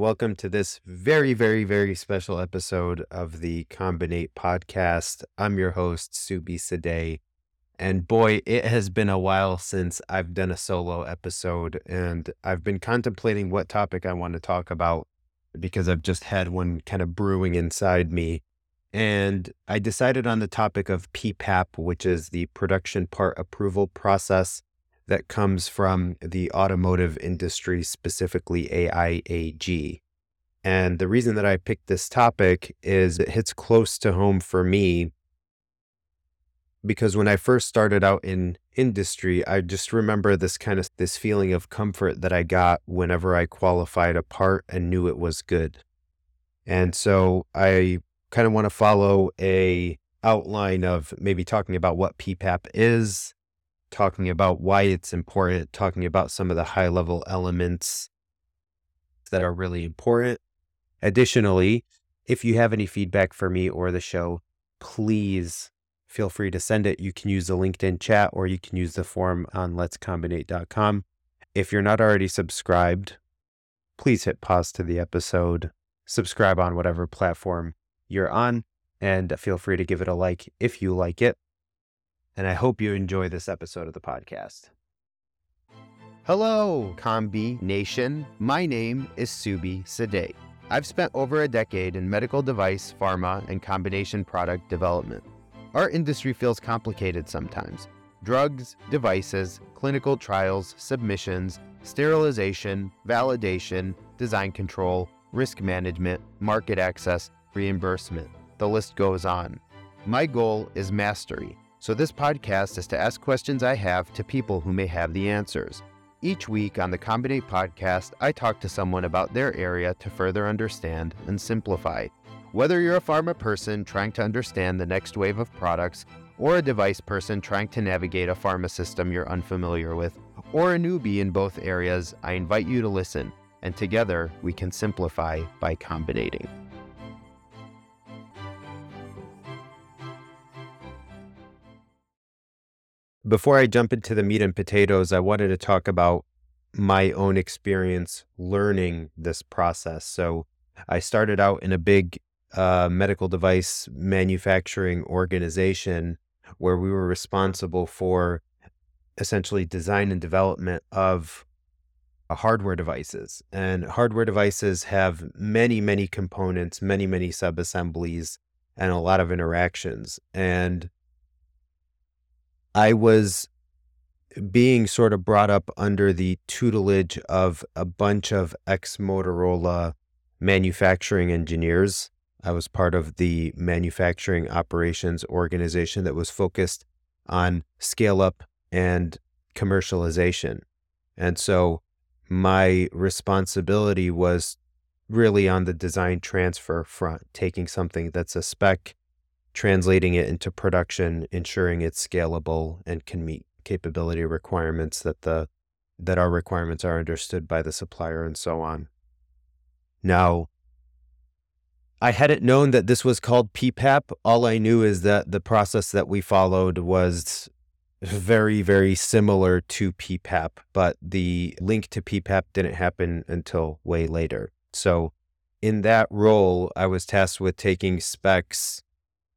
Welcome to this very, very, very special episode of the Combinate podcast. I'm your host, Subhi Saadeh. And boy, it has been a while since I've done a solo episode, and I've been contemplating what topic I want to talk about because I've just had one kind of brewing inside me. And I decided on the topic of PPAP, which is the production part approval process that comes from the automotive industry, specifically AIAG. And the reason that I picked this topic is it hits close to home for me because when I first started out in industry, I just remember this kind of this feeling of comfort that I got whenever I qualified a part and knew it was good. And so I kind of want to follow a outline of maybe talking about what PPAP is, talking about why it's important, talking about some of the high level elements that are really important. Additionally, if you have any feedback for me or the show, please feel free to send it. You can use the LinkedIn chat or you can use the form on letscombinate.com. If you're not already subscribed, please hit pause to the episode, subscribe on whatever platform you're on, and feel free to give it a like if you like it and I hope you enjoy this episode of the podcast. Hello, Combi Nation. My name is Subhi Saadeh. I've spent over a decade in medical device, pharma, and combination product development. Our industry feels complicated sometimes. Drugs, devices, clinical trials, submissions, sterilization, validation, design control, risk management, market access, reimbursement. The list goes on. My goal is mastery so, this podcast is to ask questions I have to people who may have the answers. Each week on the Combinate podcast, I talk to someone about their area to further understand and simplify. Whether you're a pharma person trying to understand the next wave of products, or a device person trying to navigate a pharma system you're unfamiliar with, or a newbie in both areas, I invite you to listen, and together we can simplify by combinating. Before I jump into the meat and potatoes, I wanted to talk about my own experience learning this process. So I started out in a big uh, medical device manufacturing organization where we were responsible for essentially design and development of uh, hardware devices. And hardware devices have many, many components, many, many subassemblies, and a lot of interactions. And I was being sort of brought up under the tutelage of a bunch of ex Motorola manufacturing engineers. I was part of the manufacturing operations organization that was focused on scale up and commercialization. And so my responsibility was really on the design transfer front, taking something that's a spec translating it into production, ensuring it's scalable and can meet capability requirements that the that our requirements are understood by the supplier and so on. Now, I hadn't known that this was called PPAP. All I knew is that the process that we followed was very, very similar to PPAP, but the link to PPAP didn't happen until way later. So, in that role, I was tasked with taking specs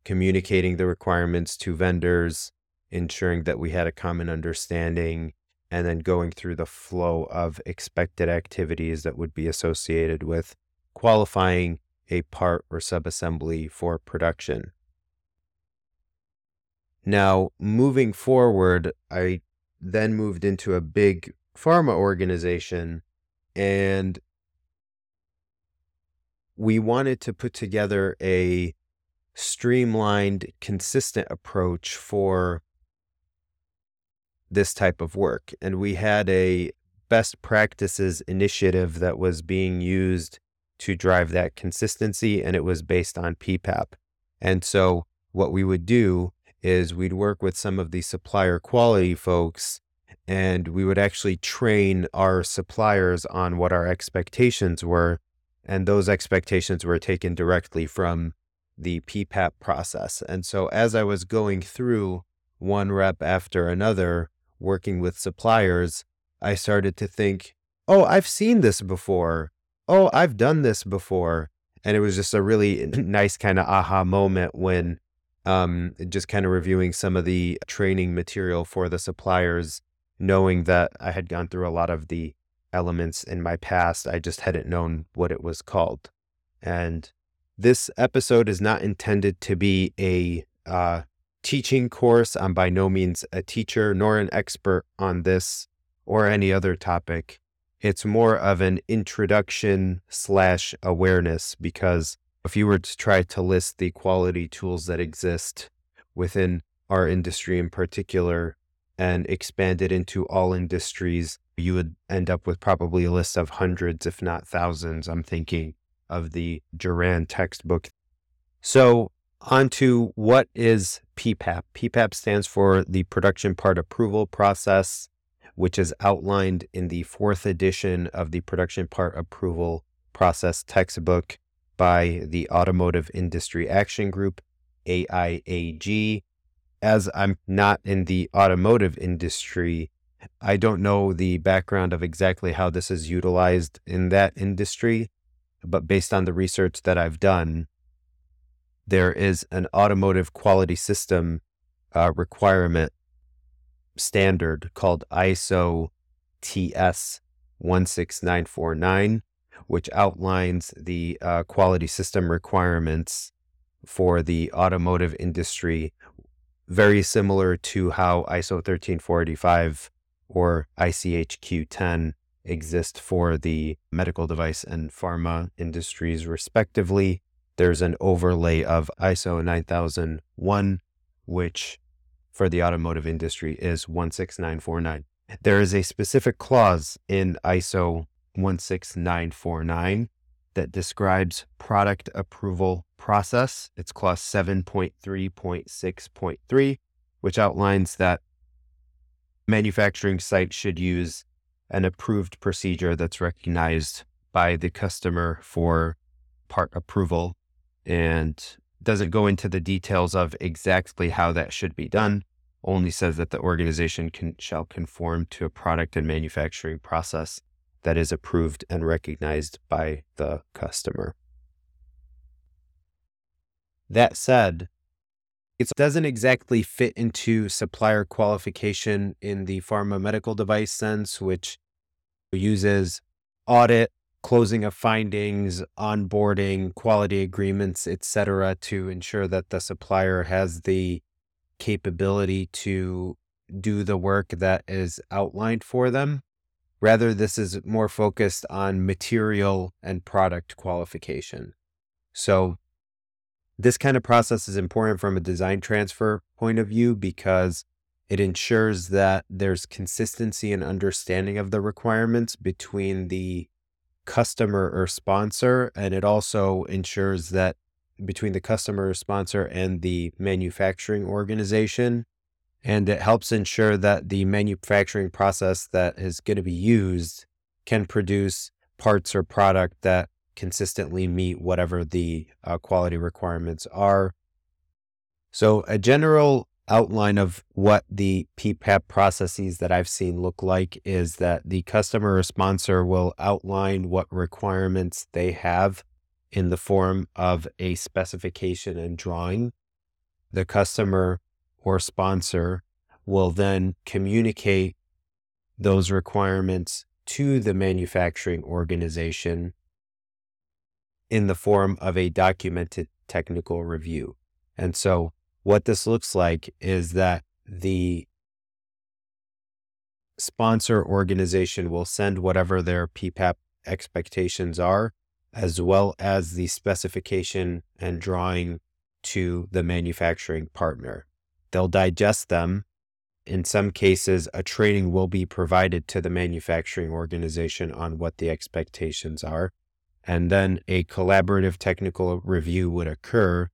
communicating the requirements to vendors, ensuring that we had a common understanding, and then going through the flow of expected activities that would be associated with qualifying a part or subassembly for production. Now, moving forward, I then moved into a big pharma organization and we wanted to put together a streamlined, consistent approach for this type of work. And we had a best practices initiative that was being used to drive that consistency, and it was based on PPAP. And so, what we would do is we'd work with some of the supplier quality folks and we would actually train our suppliers on what our expectations were. And those expectations were taken directly from the PPAP process. And so as I was going through one rep after another, working with suppliers, I started to think, oh, I've seen this before. oh, I've done this before. And it was just a really nice kind of aha moment when um, just kind of reviewing some of the training material for the suppliers, knowing that I had gone through a lot of the elements in my past. I just hadn't known what it was called. And this episode is not intended to be a uh, teaching course. I'm by no means a teacher nor an expert on this or any other topic. It's more of an introduction slash awareness because if you were to try to list the quality tools that exist within our industry in particular and expand it into all industries, you would end up with probably a list of hundreds, if not thousands. I'm thinking of the Juran textbook. So, on to what is PPAP. PPAP stands for the Production Part Approval Process, which is outlined in the fourth edition of the Production Part Approval Process textbook by the Automotive Industry Action Group, AIAG. As I'm not in the automotive industry, I don't know the background of exactly how this is utilized in that industry, but based on the research that I've done, there is an automotive quality system uh, requirement standard called ISO TS 16949, which outlines the uh, quality system requirements for the automotive industry, very similar to how ISO 13485 or ICH Q10 exist for the medical device and pharma industries, respectively. There's an overlay of ISO 9001, which for the automotive industry is 16949. There is a specific clause in ISO 16949 that describes product approval process. It's clause 7.3.6.3, which outlines that manufacturing sites should use an approved procedure that's recognized by the customer for part approval and doesn't go into the details of exactly how that should be done only says that the organization can, shall conform to a product and manufacturing process that is approved and recognized by the customer. That said, it doesn't exactly fit into supplier qualification in the pharma medical device sense, which uses audit, closing of findings, onboarding, quality agreements, etc., to ensure that the supplier has the capability to do the work that is outlined for them. Rather, this is more focused on material and product qualification. So, this kind of process is important from a design transfer point of view because it ensures that there's consistency and understanding of the requirements between the customer or sponsor. And it also ensures that between the customer or sponsor and the manufacturing organization. And it helps ensure that the manufacturing process that is going to be used can produce parts or product that consistently meet whatever the uh, quality requirements are. So, a general outline of what the PPAP processes that I've seen look like is that the customer or sponsor will outline what requirements they have in the form of a specification and drawing. The customer or sponsor will then communicate those requirements to the manufacturing organization in the form of a documented technical review. And so, what this looks like is that the sponsor organization will send whatever their PPAP expectations are as well as the specification and drawing to the manufacturing partner. They'll digest them. In some cases, a training will be provided to the manufacturing organization on what the expectations are. And then a collaborative technical review would occur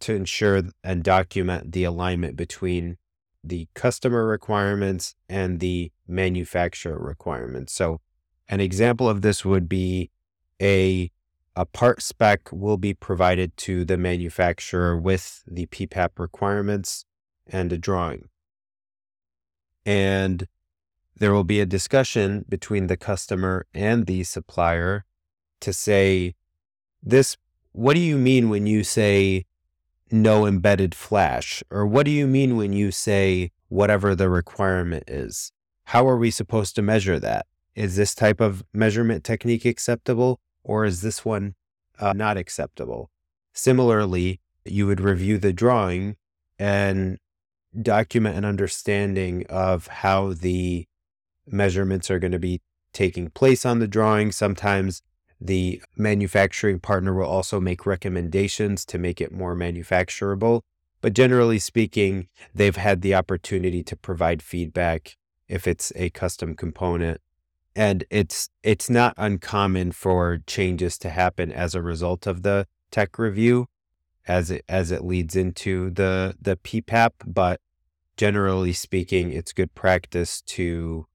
to ensure and document the alignment between the customer requirements and the manufacturer requirements. So, an example of this would be a a part spec will be provided to the manufacturer with the PPAP requirements and a drawing. And there will be a discussion between the customer and the supplier to say, this, what do you mean when you say no embedded flash? Or what do you mean when you say whatever the requirement is? How are we supposed to measure that? Is this type of measurement technique acceptable or is this one uh, not acceptable? Similarly, you would review the drawing and document an understanding of how the measurements are going to be taking place on the drawing. Sometimes the manufacturing partner will also make recommendations to make it more manufacturable. But generally speaking, they've had the opportunity to provide feedback if it's a custom component. And it's it's not uncommon for changes to happen as a result of the tech review as it as it leads into the the PPAP, but generally speaking, it's good practice to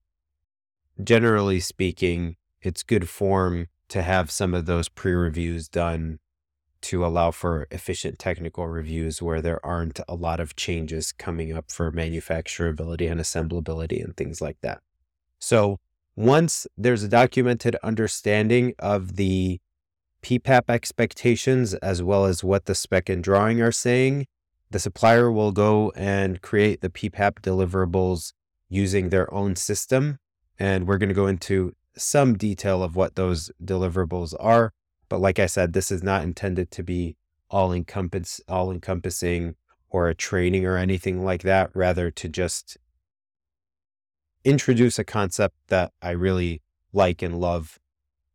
generally speaking, it's good form to have some of those pre-reviews done to allow for efficient technical reviews where there aren't a lot of changes coming up for manufacturability and assemblability and things like that. So once there's a documented understanding of the PPAP expectations as well as what the spec and drawing are saying, the supplier will go and create the PPAP deliverables using their own system. And we're going to go into some detail of what those deliverables are. But like I said, this is not intended to be all encompass all encompassing or a training or anything like that, rather to just introduce a concept that I really like and love.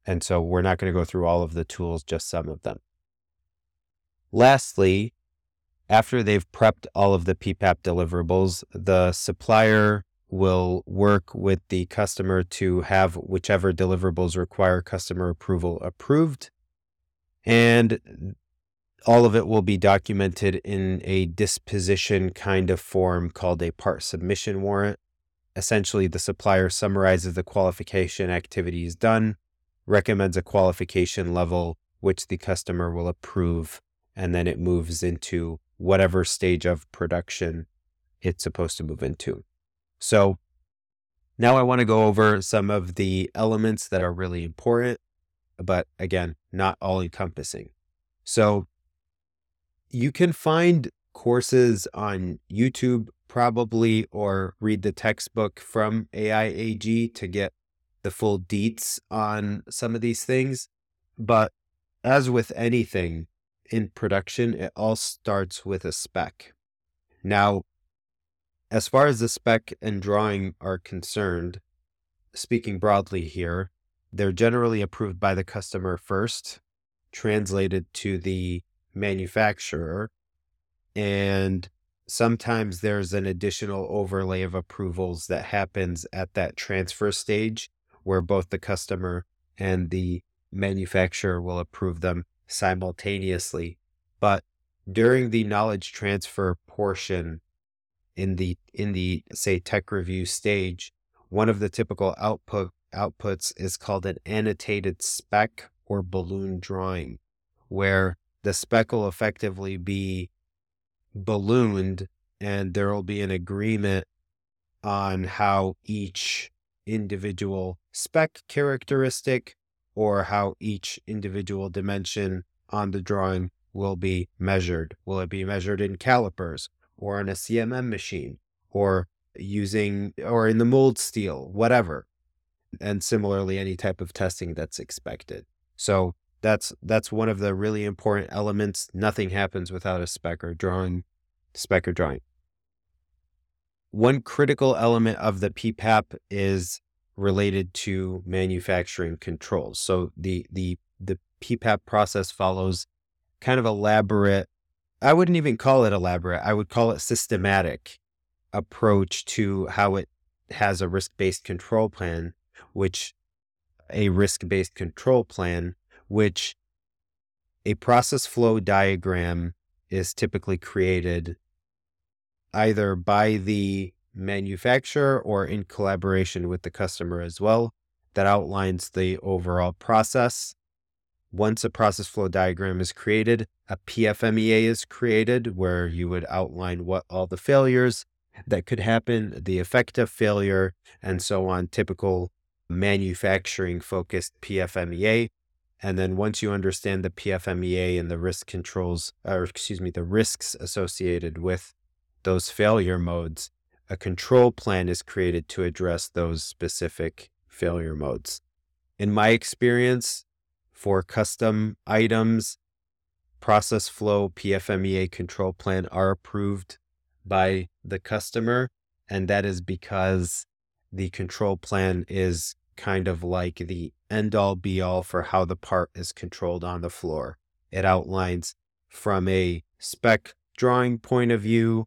And so we're not going to go through all of the tools, just some of them. Lastly, after they've prepped all of the PPAP deliverables, the supplier will work with the customer to have whichever deliverables require customer approval approved. And all of it will be documented in a disposition kind of form called a part submission warrant. Essentially, the supplier summarizes the qualification activities done, recommends a qualification level, which the customer will approve, and then it moves into whatever stage of production it's supposed to move into. So now I want to go over some of the elements that are really important, but again, not all encompassing. So you can find courses on YouTube probably or read the textbook from AIAG to get the full deets on some of these things. But as with anything in production, it all starts with a spec. Now, as far as the spec and drawing are concerned, speaking broadly here, they're generally approved by the customer first, translated to the manufacturer, and sometimes there's an additional overlay of approvals that happens at that transfer stage where both the customer and the manufacturer will approve them simultaneously. But during the knowledge transfer portion in the in the say tech review stage, one of the typical output outputs is called an annotated spec or balloon drawing, where the spec will effectively be ballooned and there will be an agreement on how each individual spec characteristic or how each individual dimension on the drawing will be measured. Will it be measured in calipers? Or on a CMM machine or using or in the mold steel, whatever. And similarly, any type of testing that's expected. So that's that's one of the really important elements. Nothing happens without a spec or drawing, spec or drawing. One critical element of the PPAP is related to manufacturing controls. So the the the PPAP process follows kind of elaborate I wouldn't even call it elaborate. I would call it systematic approach to how it has a risk-based control plan, which a risk-based control plan, which a process flow diagram is typically created either by the manufacturer or in collaboration with the customer as well that outlines the overall process once a process flow diagram is created, a PFMEA is created where you would outline what all the failures that could happen, the effect of failure, and so on. Typical manufacturing focused PFMEA. And then once you understand the PFMEA and the risk controls, or excuse me, the risks associated with those failure modes, a control plan is created to address those specific failure modes. In my experience, for custom items, process flow PFMEA control plan are approved by the customer. And that is because the control plan is kind of like the end all be all for how the part is controlled on the floor. It outlines from a spec drawing point of view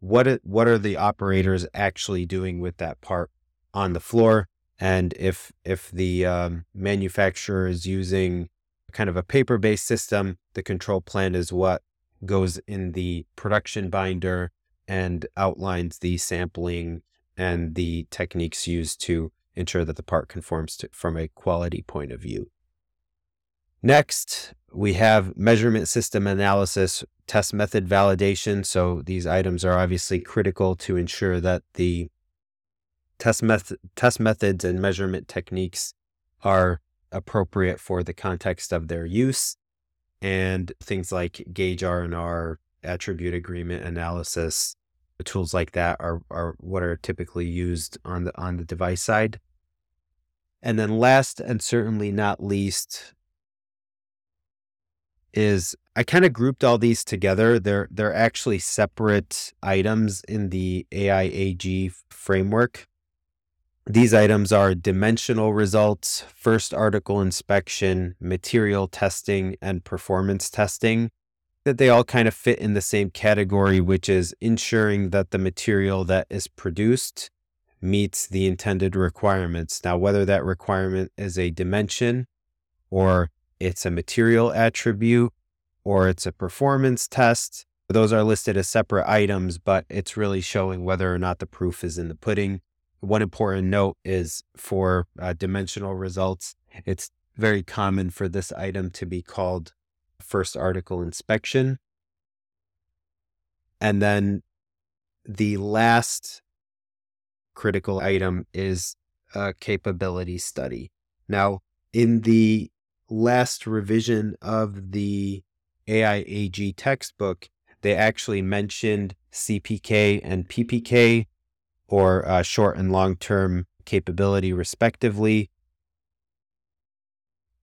what it, what are the operators actually doing with that part on the floor and if if the um, manufacturer is using kind of a paper based system the control plan is what goes in the production binder and outlines the sampling and the techniques used to ensure that the part conforms to, from a quality point of view. Next, we have measurement system analysis, test method validation. So these items are obviously critical to ensure that the test, test methods and measurement techniques are appropriate for the context of their use. And things like gauge R&R, attribute agreement analysis, tools like that are, are what are typically used on the on the device side. And then last and certainly not least is I kind of grouped all these together. They're they're actually separate items in the AIAG framework. These items are dimensional results, first article inspection, material testing, and performance testing that they all kind of fit in the same category, which is ensuring that the material that is produced meets the intended requirements. Now, whether that requirement is a dimension or it's a material attribute or it's a performance test, those are listed as separate items, but it's really showing whether or not the proof is in the pudding. One important note is for uh, dimensional results, it's very common for this item to be called first article inspection. And then the last critical item is a capability study. Now, in the last revision of the AIAG textbook, they actually mentioned CPK and PPK, or uh, short and long term capability, respectively.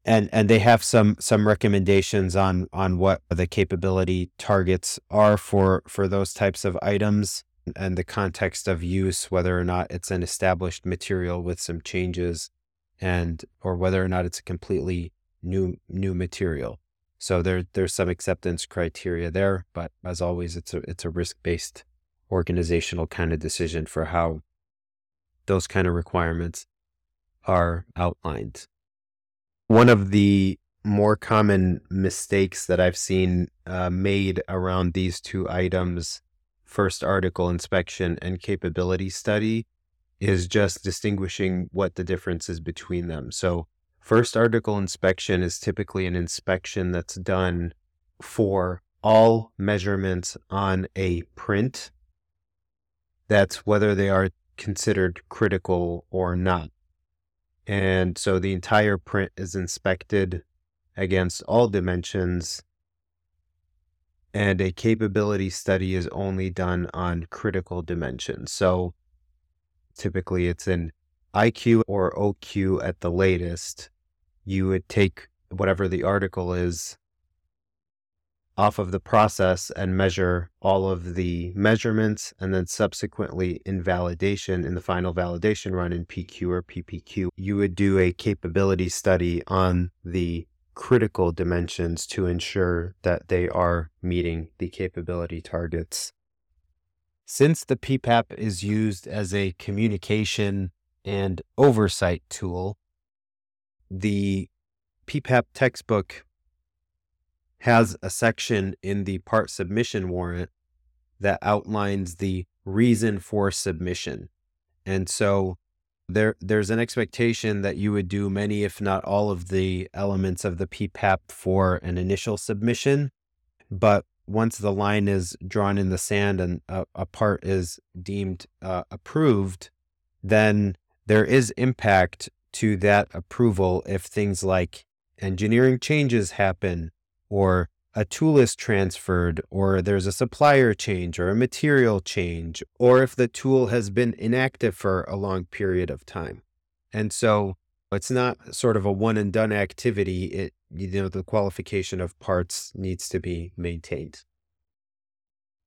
And and they have some some recommendations on on what the capability targets are for for those types of items and the context of use whether or not it's an established material with some changes and or whether or not it's a completely new new material. So there there's some acceptance criteria there but as always it's a it's a risk-based organizational kind of decision for how those kind of requirements are outlined one of the more common mistakes that I've seen uh, made around these two items, first article inspection and capability study, is just distinguishing what the difference is between them. So, first article inspection is typically an inspection that's done for all measurements on a print. That's whether they are considered critical or not. And so the entire print is inspected against all dimensions. And a capability study is only done on critical dimensions. So typically it's an IQ or OQ at the latest. You would take whatever the article is off of the process and measure all of the measurements and then subsequently in validation in the final validation run in PQ or PPQ you would do a capability study on the critical dimensions to ensure that they are meeting the capability targets. Since the PPAP is used as a communication and oversight tool the PPAP textbook has a section in the part submission warrant that outlines the reason for submission. And so there there's an expectation that you would do many if not all of the elements of the PPAP for an initial submission, but once the line is drawn in the sand and a, a part is deemed uh, approved, then there is impact to that approval if things like engineering changes happen, or a tool is transferred, or there's a supplier change or a material change, or if the tool has been inactive for a long period of time. And so it's not sort of a one and done activity. It, you know, the qualification of parts needs to be maintained.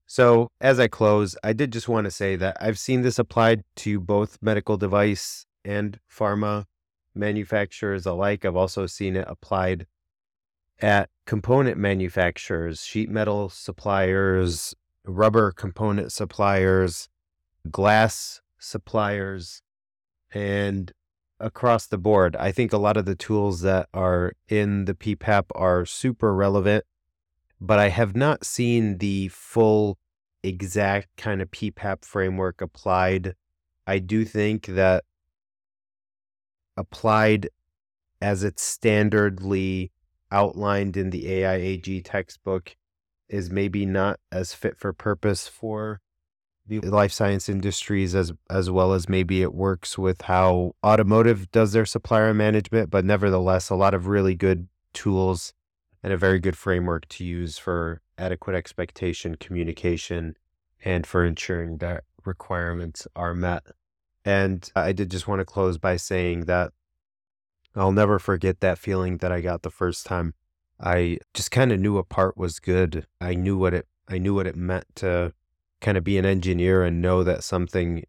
So, as I close, I did just want to say that I've seen this applied to both medical device and pharma manufacturers alike. I've also seen it applied at component manufacturers, sheet metal suppliers, rubber component suppliers, glass suppliers, and across the board. I think a lot of the tools that are in the PPAP are super relevant, but I have not seen the full exact kind of PPAP framework applied. I do think that applied as it's standardly outlined in the AIAG textbook is maybe not as fit for purpose for the life science industries as as well as maybe it works with how automotive does their supplier management but nevertheless a lot of really good tools and a very good framework to use for adequate expectation communication and for ensuring that requirements are met. And i did just want to close by saying that I'll never forget that feeling that I got the first time. I just kind of knew a part was good. I knew what it I knew what it meant to kind of be an engineer and know that something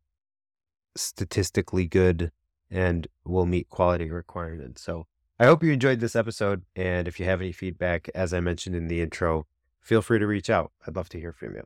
statistically good and will meet quality requirements. So I hope you enjoyed this episode. And if you have any feedback, as I mentioned in the intro, feel free to reach out. I'd love to hear from you.